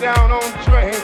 down on train.